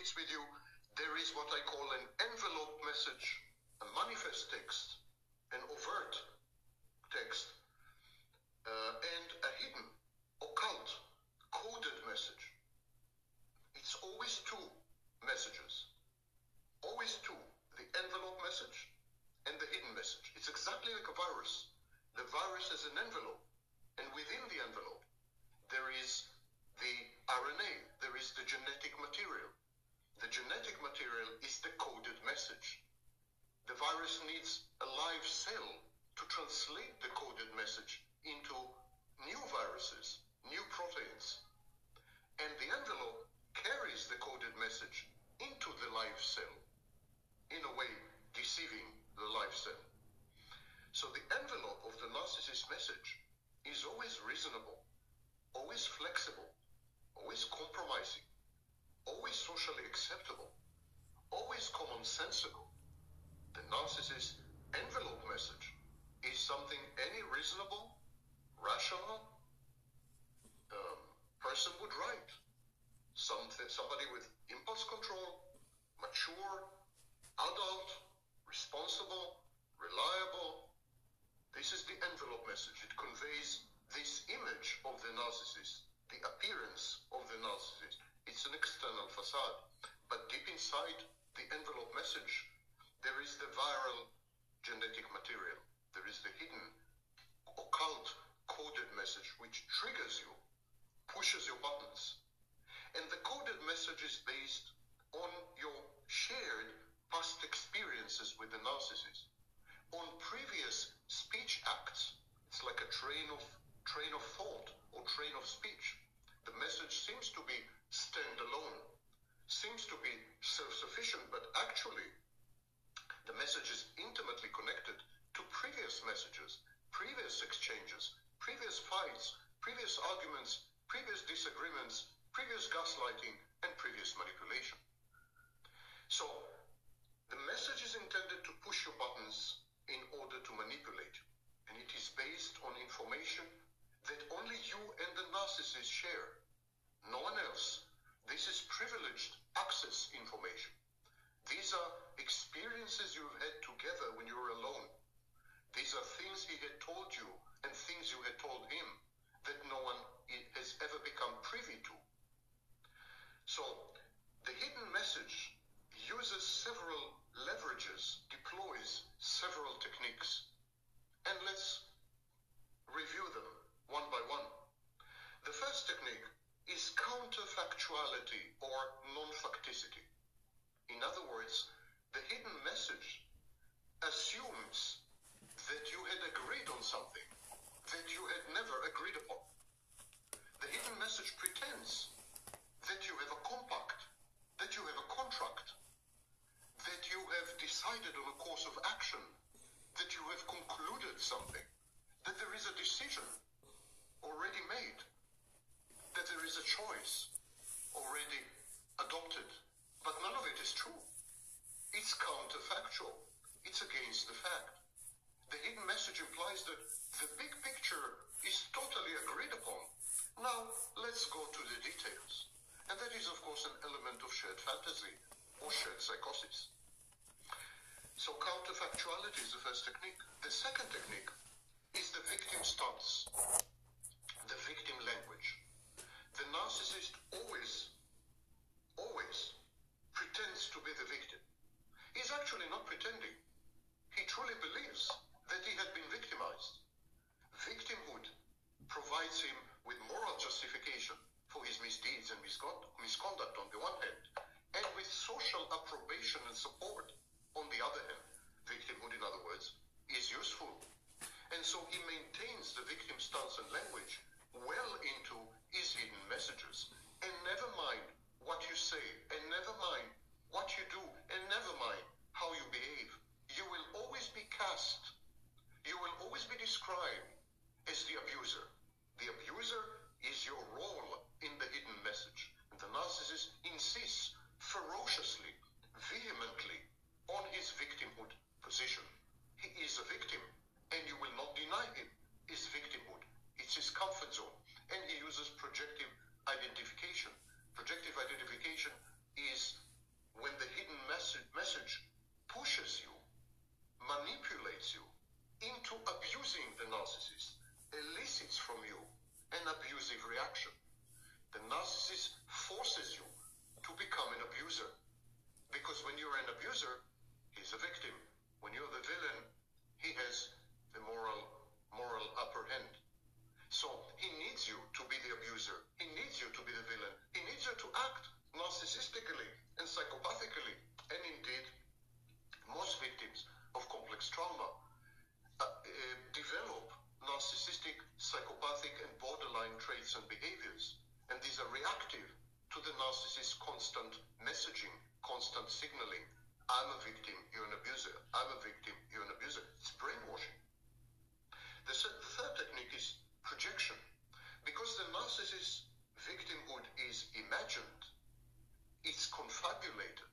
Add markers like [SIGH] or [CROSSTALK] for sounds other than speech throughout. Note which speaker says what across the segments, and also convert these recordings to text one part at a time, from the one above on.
Speaker 1: it's with you, there is what I call an envelope message, a manifest text, an overt text, uh, and a hidden, occult, coded message. It's always two messages. Always two. The envelope message and the hidden message. It's exactly like a virus. The virus is an envelope, and within the envelope, there is the RNA, there is the genetic material. The genetic material is the coded message. The virus needs a live cell to translate the coded message into new viruses, new proteins. And the envelope carries the coded message into the live cell, in a way deceiving the live cell. So the envelope of the narcissist message is always reasonable, always flexible, always compromising, always socially acceptable, always commonsensical. The narcissist envelope message is something any reasonable, rational um, person would write. Something, somebody with impulse control, mature, adult, responsible, reliable. This is the envelope message. It conveys this image of the narcissist, the appearance of the narcissist. It's an external facade. But deep inside the envelope message, there is the viral genetic material. There is the hidden, occult, coded message which triggers you, pushes your buttons. And the coded message is based on your shared past experiences with the narcissist, on previous speech acts. It's like a train of train of thought or train of speech. The message seems to be standalone, seems to be self-sufficient, but actually the message is intimately connected to previous messages, previous exchanges, previous fights, previous arguments, previous disagreements, previous gaslighting, and previous manipulation. So, the message is intended to push your buttons in order to manipulate you. And it is based on information that only you and the narcissist share. No one else. This is privileged access information. These are experiences you've had together when you were alone. These are things he had told you and things you had told him that no one has ever become privy to. So, the hidden message uses several leverages, deploys several techniques. And let's review them one by one. The first technique is counterfactuality or non-facticity. In other words, the hidden message assumes that you had agreed on something that you had never agreed upon. The hidden message pretends that you have a compact, that you have a contract, that you have decided on a course of action, that you have concluded something, that there is a decision already made, that there is a choice already adopted, but none of it is true. It's counterfactual. It's against the fact. The hidden message implies that the big picture is totally agreed upon. Now, let's go to the details. And that is, of course, an element of shared fantasy or shared psychosis. So counterfactuality is the first technique. The second technique is the victim stance, the victim language. The narcissist always, always pretends to be the victim. He's actually not pretending. He truly believes that he had been victimized. Victimhood provides him with moral justification for his misdeeds and misconduct on the one hand, and with social approbation and support on the other hand. Victimhood, in other words, is useful. And so he maintains the victim stance and language well into his hidden messages. And never mind what you say, and never mind what you do, and never mind how you behave. You will always be cast. You will always be described as the abuser. The abuser is your role in the hidden message. And the narcissist insists ferociously, vehemently on his victimhood position. He is a victim, and you will not deny him his victimhood. It's his comfort zone and he uses projective identification. Projective identification is when the hidden message, message pushes you, manipulates you into abusing the narcissist, elicits from you an abusive reaction. The narcissist forces you to become an abuser. Because when you're an abuser, he's a victim. When you're the villain, He needs you to be the villain. He needs you to act narcissistically and psychopathically. And indeed, most victims of complex trauma uh, uh, develop narcissistic, psychopathic, and borderline traits and behaviors. And these are reactive to the narcissist's constant messaging, constant signaling. I'm a victim, you're an abuser. I'm a victim, you're an abuser. It's brainwashing. The, third technique is projection. Because the narcissist's victimhood is imagined, it's confabulated.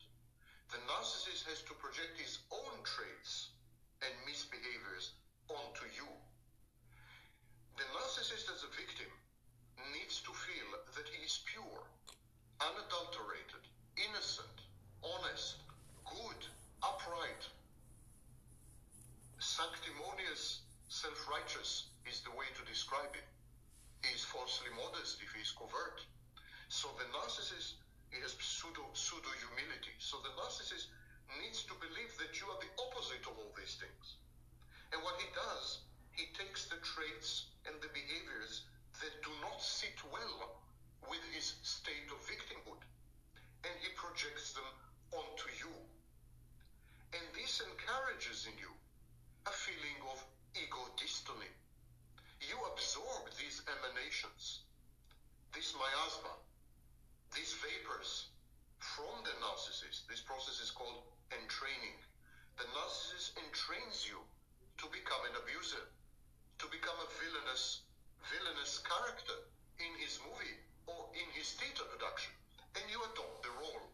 Speaker 1: The narcissist has to project his own traits and misbehaviors onto you. The narcissist as a victim needs to feel that he is pure, unadulterated, innocent, honest, good, upright, sanctimonious, self-righteous is the way to describe it. Is falsely modest if he is covert. So the narcissist he has pseudo pseudo humility. So the narcissist needs to believe that you are the opposite of all these things. And what he does, he takes the traits and the behaviors that do not sit well with his state of victimhood and he projects them onto you. And this encourages in you a feeling of ego. You absorb these emanations, this miasma, these vapors from the narcissist. This process is called entraining. The narcissist entrains you to become an abuser, to become a villainous, villainous character in his movie or in his theater production, and you adopt the role.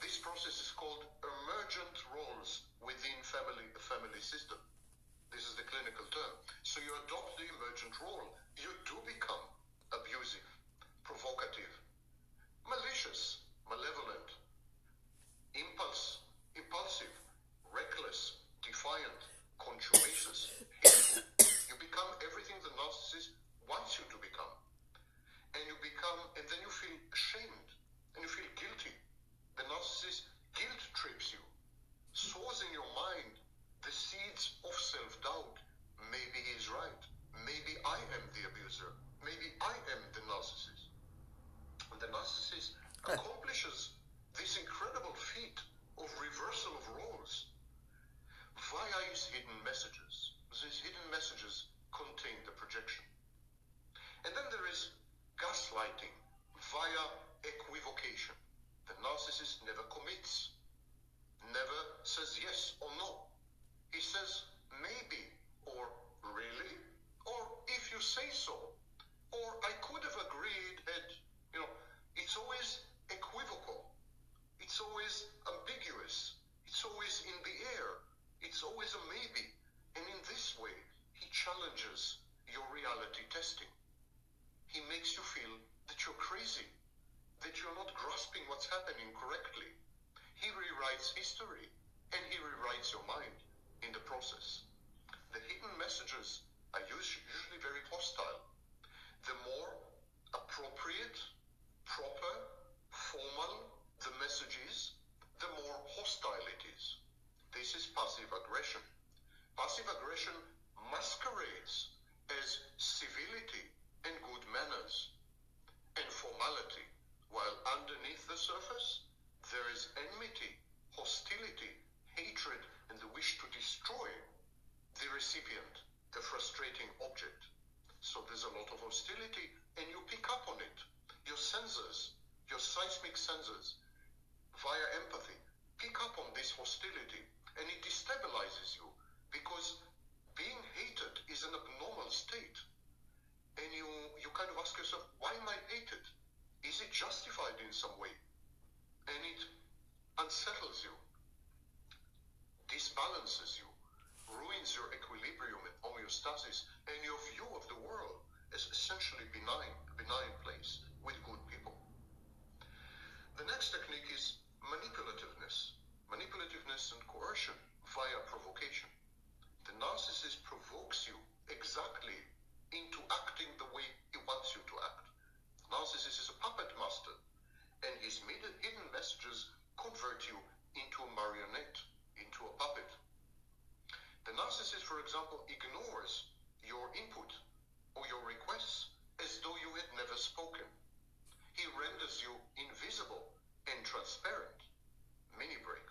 Speaker 1: This process is called emergent roles within family, the family system. This is the clinical term. So you adopt the emergent role. You do become abusive, provocative, malicious, malevolent, impulse, impulsive, reckless, defiant, contumacious. you become everything the narcissist wants you to become. And you become, and then you feel ashamed and you feel guilty. The narcissist guilt trips you, sows in your mind the seeds of self-doubt. Maybe he's right. Maybe I am the abuser. Maybe I am the narcissist. And the narcissist [LAUGHS] accomplishes this incredible feat of reversal of roles via his hidden messages. These hidden messages contain the projection. And then there is gaslighting via equivocation. The narcissist never commits, never says yes or no. He says maybe or really or if you say so or I could have agreed and you know it's always equivocal. It's always ambiguous. It's always in the air. It's always a maybe. And in this way, he challenges your reality testing. He makes you feel that you're crazy, that you're not grasping what's happening correctly. He rewrites history and he rewrites your mind in the process. The hidden messages are usually very hostile. The more appropriate, proper, formal the message is, the more hostile it is. This is passive aggression. Passive aggression masquerades as civility and good manners and formality, while underneath the surface there is enmity, hostility, hatred, and the wish to destroy the recipient, the frustrating object. So there's a lot of hostility, and you pick up on it. Your sensors, your seismic sensors, via empathy, pick up on this hostility, and it destabilizes you because being hated is an abnormal state and you, you kind of ask yourself, why am I hated? Is it justified in some way? And it unsettles you, disbalances you, ruins your equilibrium and homeostasis, and your view of the world as essentially benign, a benign place with good people. The next technique is manipulativeness. Manipulativeness and coercion via provocation. The narcissist provokes you exactly into acting the way he wants you to act. The narcissist is a puppet master, and his hidden messages convert you into a marionette, into a puppet. The narcissist, for example, ignores your input or your requests as though you had never spoken. He renders you invisible and transparent. Mini break.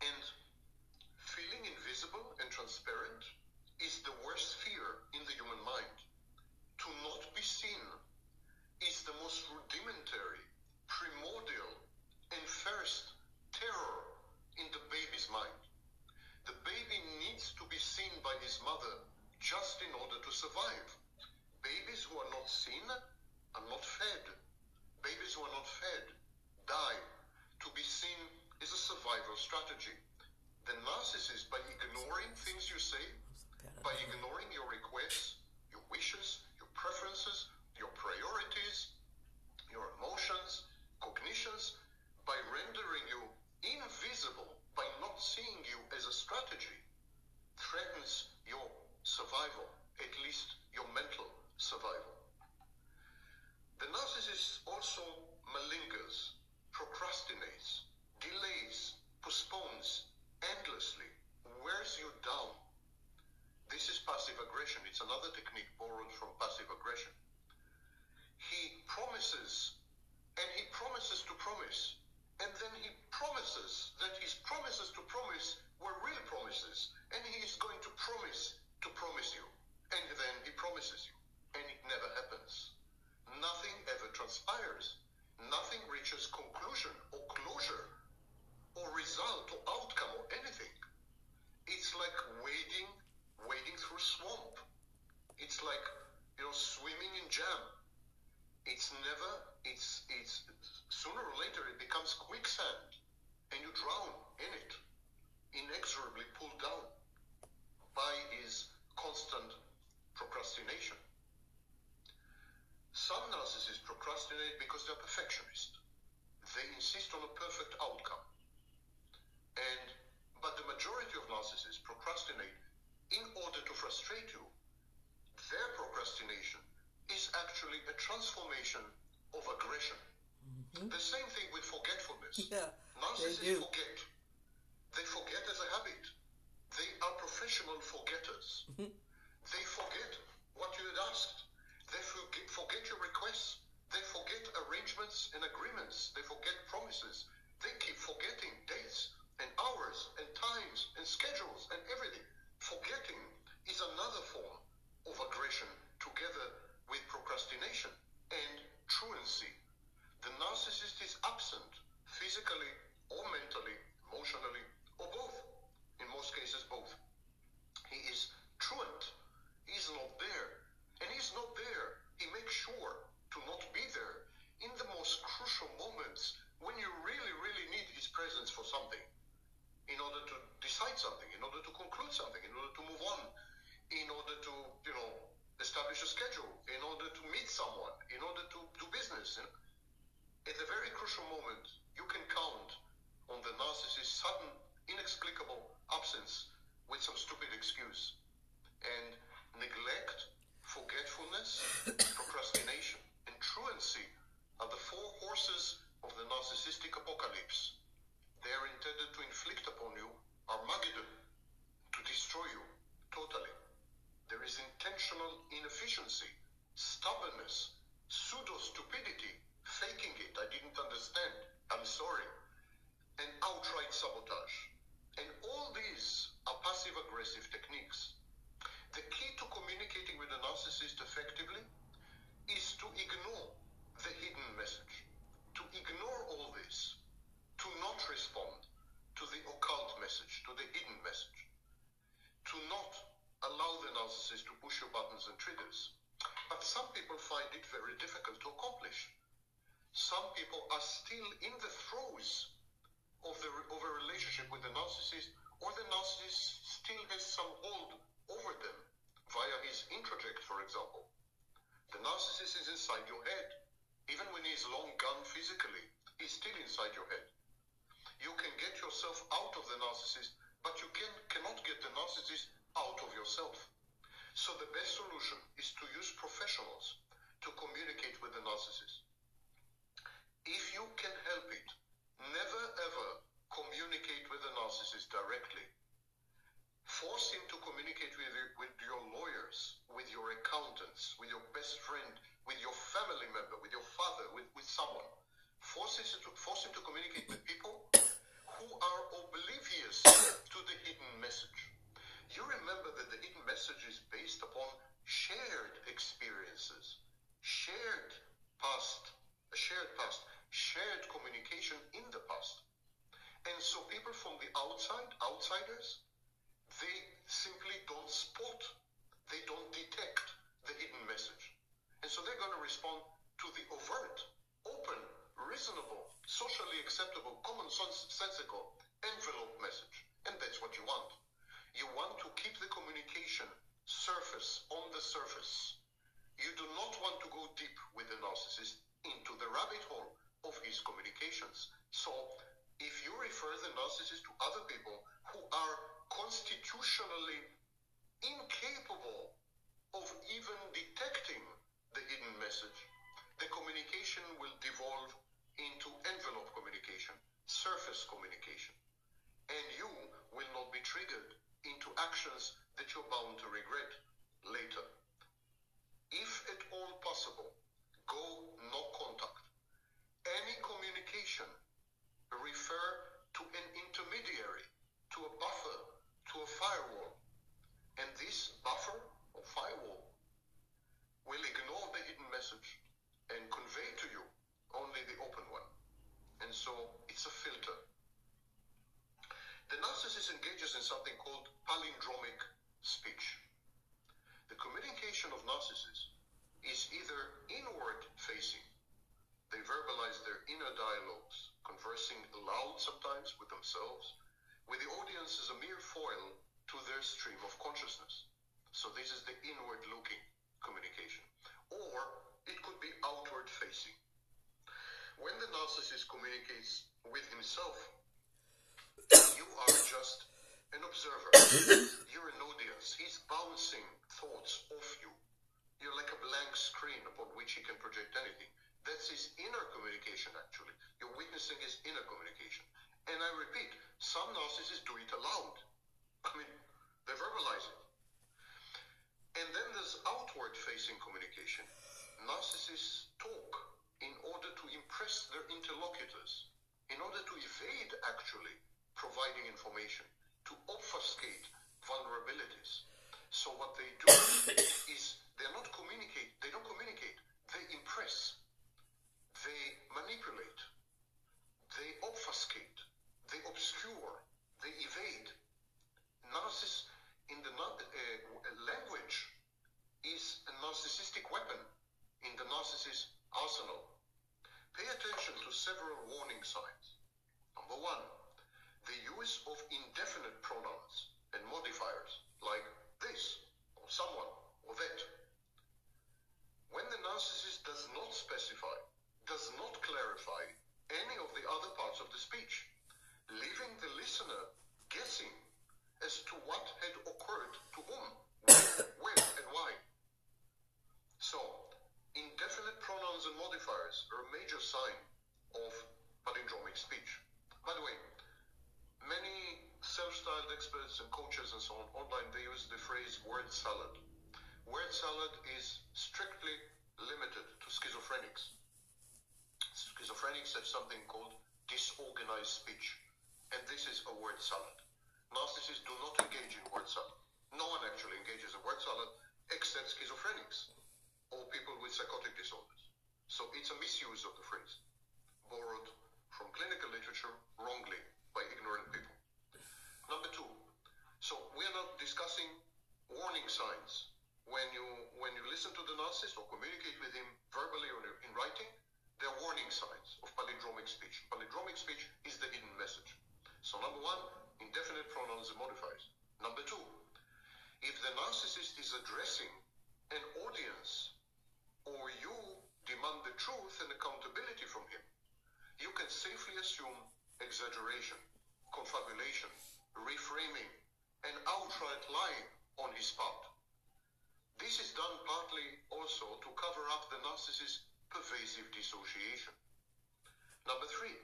Speaker 1: And feeling invisible and transparent is the worst fear in the human mind. To not be seen is the most rudimentary survive. Babies who are not seen are not fed. Babies who are not fed die. To be seen is a survival strategy. The narcissist, by ignoring things you say, by ignoring your requests, your wishes, your preferences, your priorities, your emotions, cognitions, by rendering you invisible, by not seeing you as a strategy, threatens your survival, at least your mental survival. The narcissist also malingers, procrastinates, delays, postpones endlessly, wears you down. This is passive aggression. It's another technique borrowed from passive aggression. He promises, and he promises to promise, and then he promises that his promises to promise were real promises, and he is going to promise to promise you, and then he promises you, and it never happens. Nothing ever transpires. Nothing reaches conclusion or closure or result or outcome or anything. Like wading, wading through swamp. It's like, you know, swimming in jam. It's never, it's, it's, sooner or later it becomes quicksand and you drown in it, inexorably pulled down by his constant procrastination. Some narcissists procrastinate because they're perfectionists. They insist on a perfect outcome. And but the majority of narcissists procrastinate in order to frustrate you. Their procrastination is actually a transformation of aggression. Mm-hmm. The same thing with forgetfulness. [LAUGHS]
Speaker 2: Yeah,
Speaker 1: Narcissists forget. They forget as a habit. They are professional forgetters. Mm-hmm. They forget what you had asked. They forget, forget your requests. They forget arrangements and agreements. They forget promises. They keep forgetting dates and hours and times and schedules and everything. Forgetting is another form of aggression together with procrastination and truancy. The narcissist is absent physically or mentally, emotionally, or both. In most cases, both. He is truant. He's not there. And he's not there. He makes sure to not be there in the most crucial moments when you really, really need his presence for something. In order to decide something, in order to conclude something, in order to move on, in order to, you know, establish a schedule, in order to meet someone, in order to do business. And at the very crucial moment, you can count on the narcissist's sudden, inexplicable absence with some stupid excuse. And neglect, forgetfulness, procrastination, and truancy are the four horses of the narcissistic apocalypse. They are intended to inflict upon you Armageddon, to destroy you totally. There is intentional inefficiency, stubbornness, pseudo stupidity, faking it, I didn't understand, I'm sorry, and outright sabotage. And all these are passive aggressive techniques. The key to communicating with a narcissist effectively is to ignore the hidden message, to ignore all this, to not respond to the occult message, to the hidden message, to not allow the narcissist to push your buttons and triggers. But some people find it very difficult to accomplish. Some people are still in the throes of, the, of a relationship with the narcissist, or the narcissist still has some hold over them via his introject, for example. The narcissist is inside your head. Even when he's long gone physically, he's still inside your head. You can get yourself out of the narcissist, but you can, cannot get the narcissist out of yourself. So the best solution is to use professionals to communicate with the narcissist. If you can help it, never ever communicate with the narcissist directly. Force him to communicate with, with your lawyers, with your accountants, with your best friend, with your family member, with your father, with, with someone. Force him, to, force him to communicate with people who are oblivious to the hidden message. You remember that the hidden message is based upon shared experiences, shared past, a shared past, shared communication in the past. And so people from the outside, outsiders, they simply don't spot they don't detect the hidden message. And so they're going to respond to the overt, open, reasonable, socially acceptable, common sensical envelope message. And that's what you want. You want to keep the communication surface on the surface. You do not want to go deep with the narcissist into the rabbit hole of his communications. So if you refer the narcissist to other people who are constitutionally incapable of even detecting the hidden message, the communication will devolve into envelope communication, surface communication. And you will not be triggered into actions that you're bound to regret later. If at all possible, go no contact. Any communication refer to an intermediary, to a buffer, to a firewall. And this buffer or firewall will ignore the hidden message and convey to you only the open one. And so it's a filter. The narcissist engages in something called palindromic speech. The communication of narcissists is either inward facing, they verbalize their inner dialogues, conversing aloud sometimes with themselves, where the audience is a mere foil to their stream of consciousness. So this is the inward looking communication. Or it could be outward facing. When the narcissist communicates with himself, you are just an observer. You're an audience. He's bouncing thoughts off you. You're like a blank screen upon which he can project anything. That's his inner communication, actually. You're witnessing his inner communication. And I repeat, some narcissists do it aloud. I mean, they verbalize it. And then there's outward facing communication. Narcissists talk in order to impress their interlocutors, in order to evade actually providing information, to obfuscate vulnerabilities. So what they do [COUGHS] is they're not communicate, they don't communicate, they impress, they manipulate, they obfuscate, they obscure, they evade. Narciss in the uh, language is a narcissistic weapon in the narcissist arsenal. Pay attention to several warning signs. Number one, the use of indefinite pronouns and modifiers like this, or someone, or that. When the narcissist does not specify, does not clarify any of the other parts of the speech, leaving the listener guessing as to what had occurred to whom, when, and why. So, indefinite pronouns and modifiers are a major sign of palindromic speech. By the way, many self-styled experts and coaches and so on online, they use the phrase word salad. Word salad is strictly limited to schizophrenics. Schizophrenics have something called disorganized speech, and this is a word salad. Narcissists do not engage in word salad. No one actually engages in word salad except schizophrenics or people with psychotic disorders. So it's a misuse of the phrase, borrowed from clinical literature wrongly by ignorant people. Number two, so we're not discussing warning signs when you when you listen to the narcissist or communicate with him verbally or in writing, there are warning signs of palindromic speech. Palindromic speech is the hidden message. So number one, indefinite pronouns and modifiers. Number two, if the narcissist is addressing an audience or you demand the truth and accountability from him, you can safely assume exaggeration, confabulation, reframing, and outright lie on his part. This is done partly also to cover up the narcissist's pervasive dissociation. Number three,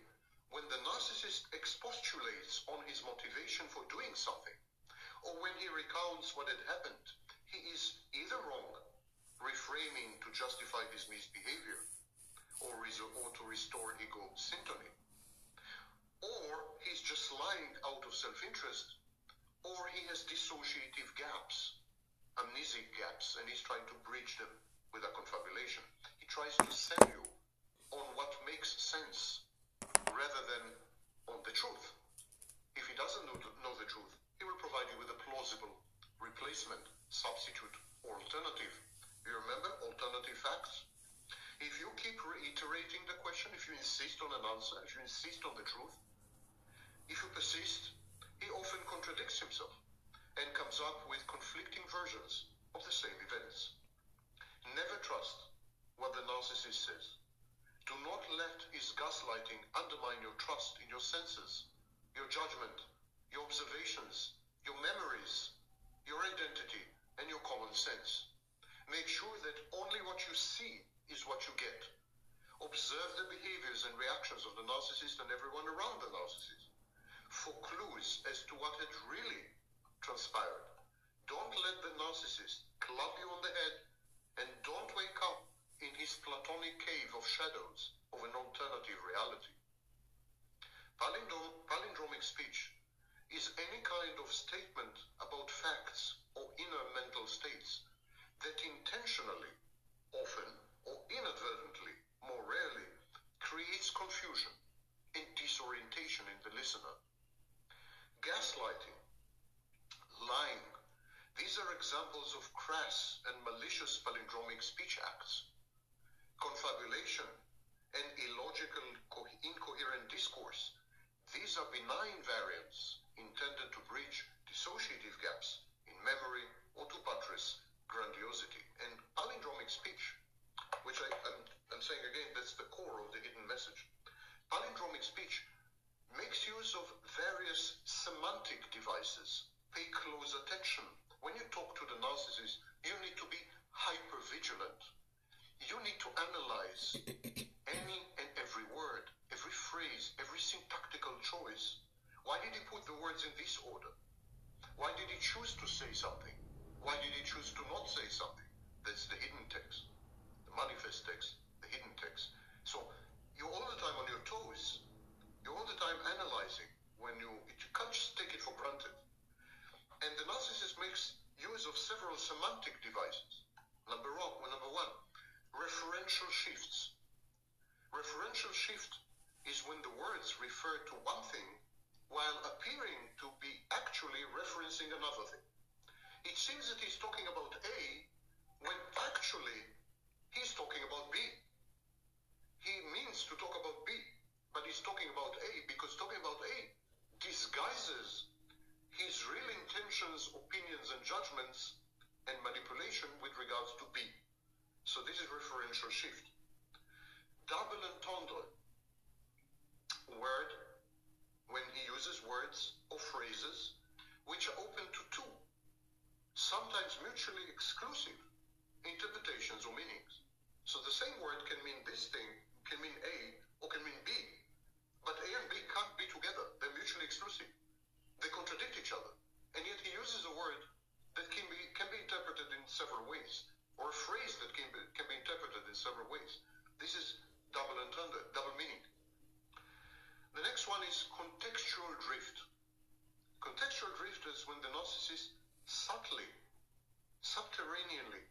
Speaker 1: when the narcissist expostulates on his motivation for doing something, or when he recounts what had happened, he is either wrong, reframing to justify his misbehavior, or, or to restore ego syntony, or he's just lying out of self-interest, or he has dissociative gaps amnesic gaps and he's trying to bridge them with a confabulation. He tries to sell you on what makes sense rather than on the truth. If he doesn't know, the truth, he will provide you with a plausible replacement, substitute or alternative. You remember alternative facts? If you keep reiterating the question, if you insist on an answer, if you insist on the truth, if you persist, he often contradicts himself and comes up with conflicting versions of the same events. Never trust what the narcissist says. Do not let his gaslighting undermine your trust in your senses, your judgment, your observations, your memories, your identity, and your common sense. Make sure that only what you see is what you get. Observe the behaviors and reactions of the narcissist and everyone around the narcissist for clues as to what had really transpired. Don't let the narcissist club you on the head and don't wake up in his platonic cave of shadows of an alternative reality. Palindrom- palindromic speech is any kind of statement about facts or inner mental states that intentionally, often or inadvertently, more rarely, creates confusion and disorientation in the listener. Gaslighting, lying, these are examples of crass and malicious palindromic speech acts. Confabulation and illogical, co- incoherent discourse, these are benign variants intended to bridge dissociative gaps in memory or to buttress grandiosity. And palindromic speech, which I, am I'm saying again, that's the core of the hidden message. Palindromic speech makes use of various semantic devices. Pay close attention. When you talk to the narcissist, you need to be hyper vigilant. You need to analyze [COUGHS] any and every word, every phrase, every syntactical choice. Why did he put the words in this order? Why did he choose to say something? Why did he choose to not say something? That's the hidden text, the manifest text, the hidden text. So you're all the time on your toes. You're all the time analyzing when you, you can't just take it for granted. And the narcissist makes use of several semantic devices. Number one, number one, referential shifts. Referential shift is when the words refer to one thing while appearing to be actually referencing another thing. It seems that he's talking about A when actually he's talking about B. He means to talk about B, but he's talking about A because talking about A disguises his real intentions, opinions, and judgments and manipulation with regards to B. So this is referential shift. Double entendre. Word, when he uses words or phrases which are open to two, sometimes mutually exclusive interpretations or meanings. So the same word can mean this thing, can mean A, or can mean B. But A and B can't be together. They're mutually exclusive. They contradict each other. And yet he uses a word that can be, can be interpreted in several ways, or a phrase that can be, can be interpreted in several ways. This is double entendre, double meaning. The next one is contextual drift. Contextual drift is when the narcissist subtly, subterraneanly,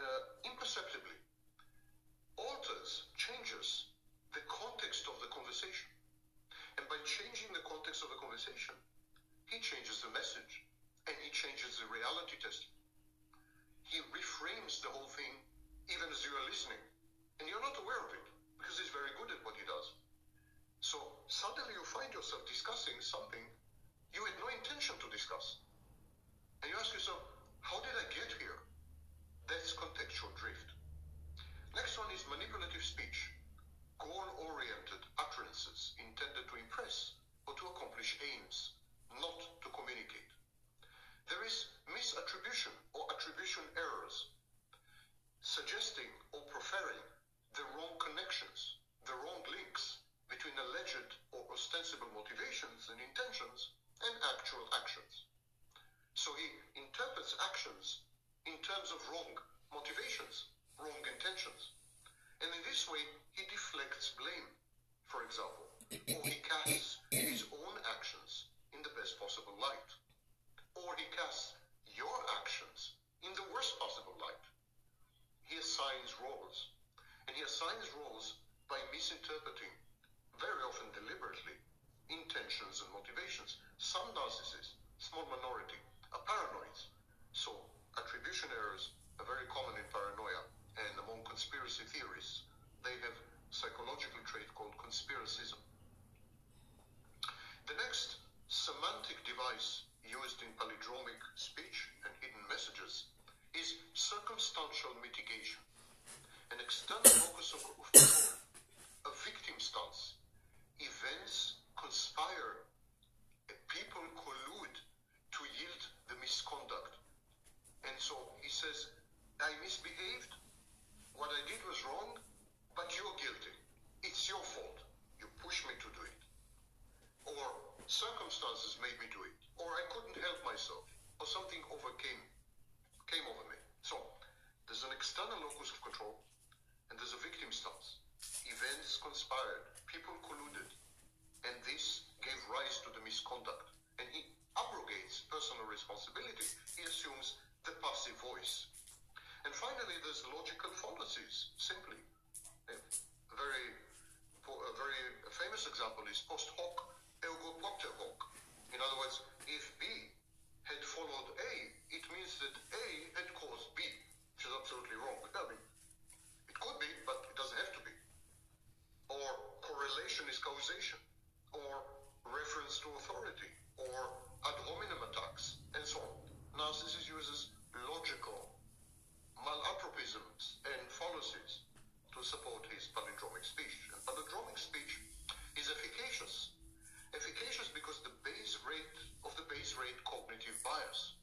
Speaker 1: uh, imperceptibly alters, changes the context of the conversation. And by changing the context of the conversation, he changes the message and he changes the reality test. He reframes the whole thing even as you are listening. And you're not aware of it because he's very good at what he does. So suddenly you find yourself discussing something you had no intention to discuss. And you ask yourself, how did I get here? That's contextual drift. Next one is manipulative speech. Goal-oriented utterances intended to impress or to accomplish aims, not to communicate. There is misattribution or attribution errors, suggesting or preferring the wrong connections, the wrong links between alleged or ostensible motivations and intentions and actual actions. So he interprets actions in terms of wrong motivations, wrong intentions. And in this way, he deflects blame, for example, or he casts his own actions in the best possible light, or he casts your actions in the worst possible light. He assigns roles, and he assigns roles by misinterpreting, very often deliberately, intentions and motivations. Some narcissists, small minority, are paranoids. So attribution errors are very common in paranoia and among conspiracy theorists. They have psychological trait called conspiracism. The next semantic device used in palindromic speech and hidden messages is circumstantial mitigation, an external locus of control, a victim stance. Events conspire, people collude to yield the misconduct. And so he says, I misbehaved, what I did was wrong, but you're guilty. It's your fault. You pushed me to do it. Or circumstances made me do it. Or I couldn't help myself. Or something overcame came over me. So there's an external locus of control and there's a victim stance. Events conspired, people colluded, and this gave rise to the misconduct. And he abrogates personal responsibility. He assumes the passive voice. And finally, there's logical fallacies, simply. A very, a very famous example is post hoc ergo propter hoc. In other words, if B had followed A, it means that A had caused B, which is absolutely wrong. I mean, it could be, but it doesn't have to be. Or is causation, or reference to authority, or ad hominem attacks, and so on. Narcissus uses logical malapropisms and fallacies to support his palindromic speech. And palindromic speech is efficacious. Efficacious because the base rate of the base rate cognitive bias.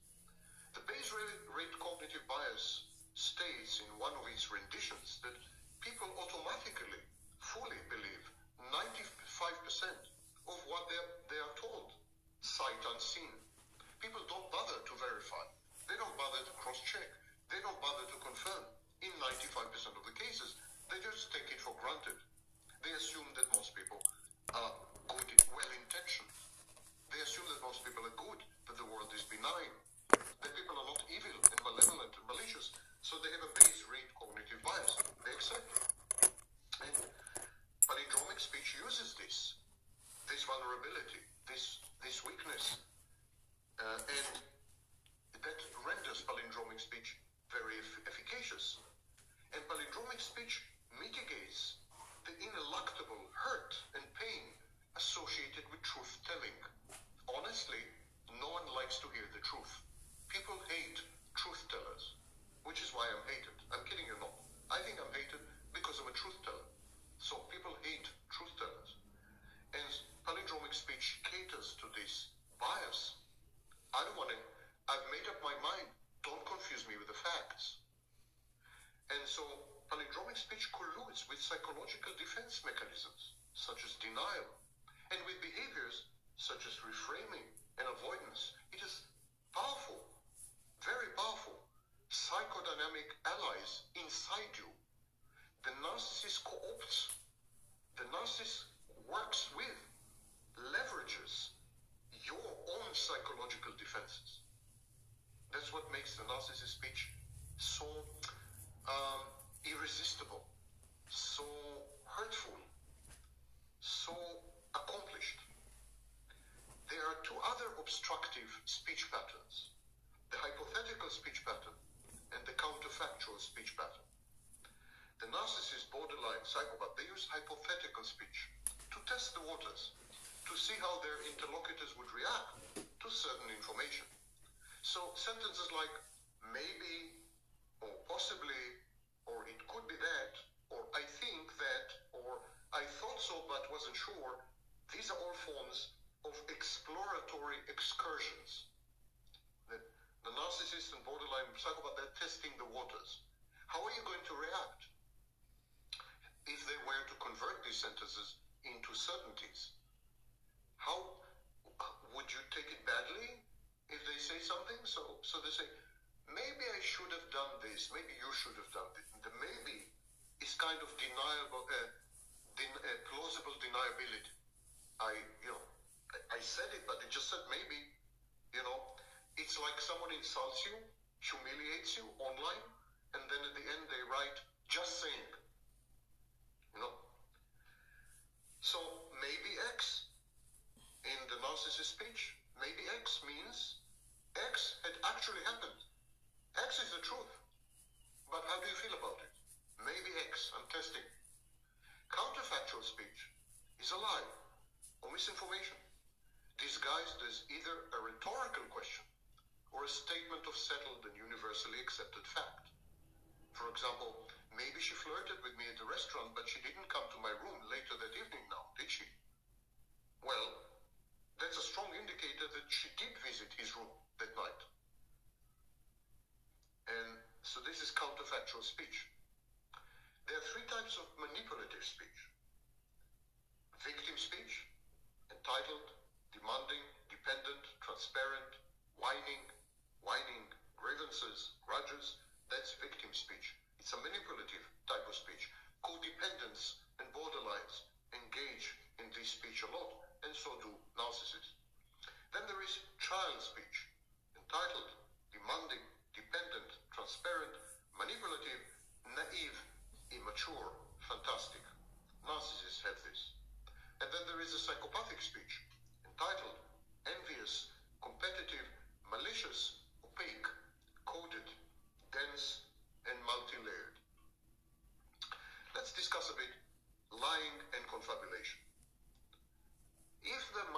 Speaker 1: The base rate, rate cognitive bias states in one of its renditions that people automatically, fully believe 95% of what they are, told, sight unseen. People don't bother to verify. They don't bother to cross-check they don't bother to confirm. In 95% of the cases, they just take it for granted. They assume that most people are good, well-intentioned. They assume that most people are good, that the world is benign, that people are not evil and malevolent and malicious. So they have a base rate cognitive bias. They accept it. And palindromic speech uses this, this vulnerability, this, this weakness, uh, and that renders palindromic speech very efficacious. And palindromic speech mitigates the ineluctable hurt and pain associated with truth telling. Honestly, no one likes to hear the truth. People hate truth tellers, which is why I'm hated. I'm kidding you not. I think I'm hated because I'm a truth teller. So people hate truth tellers. And palindromic speech caters to this bias. I don't want to, I've made up my mind don't confuse me with the facts. And so palindromic speech colludes with psychological defense mechanisms, such as denial, and with behaviors such as reframing and avoidance. It is powerful, very powerful, psychodynamic allies inside you. The narcissist co-opts, the narcissist works with, leverages your own psychological defenses. That's what makes the narcissist speech so um, irresistible, so hurtful, so accomplished. There are two other obstructive speech patterns the hypothetical speech pattern and the counterfactual speech pattern. The narcissist, borderline psychopath, they use hypothetical speech to to see how their interlocutors would react to certain information. So sentences like maybe or possibly or it could be that or I think that or I thought so but wasn't sure, these are all forms of exploratory excursions. The, the narcissist and borderline psychopath, they're testing the waters. How are you going to react if they were to convert these sentences into certainties? How would you take it badly? if they say something, so so they say, maybe I should have done this, maybe you should have done this. The maybe is kind of deniable, uh, den- uh, plausible deniability. I, you know, I, I said it, but it just said maybe. You know, it's like someone insults you, humiliates you online, and then at the end they write just saying. You know. So maybe X in the narcissist speech maybe X means X had actually happened. X is the truth. But how do you feel about it? Maybe X, I'm testing. Counterfactual speech is a lie or misinformation disguised as either a rhetorical question or a statement of settled and universally accepted fact. For example, maybe she flirted with me at the restaurant, but she didn't come to my room later that evening now, did she? Well, that's a strong indicator that she did visit his room that night. And so this is counterfactual speech. There are three types of manipulative speech. Victim speech, entitled, demanding, dependent, transparent, whining, whining, grievances, grudges, that's victim speech. It's a manipulative type of speech. Codependents and borderlines engage in this speech a lot, and so do narcissists. Then there is child speech, entitled, demanding, dependent, transparent, manipulative, naive, immature, fantastic. Narcissists have this. And then there is a psychopathic speech, entitled, envious, competitive, malicious, opaque, coded, dense, and multi-layered. Let's discuss a bit lying and confabulation. If the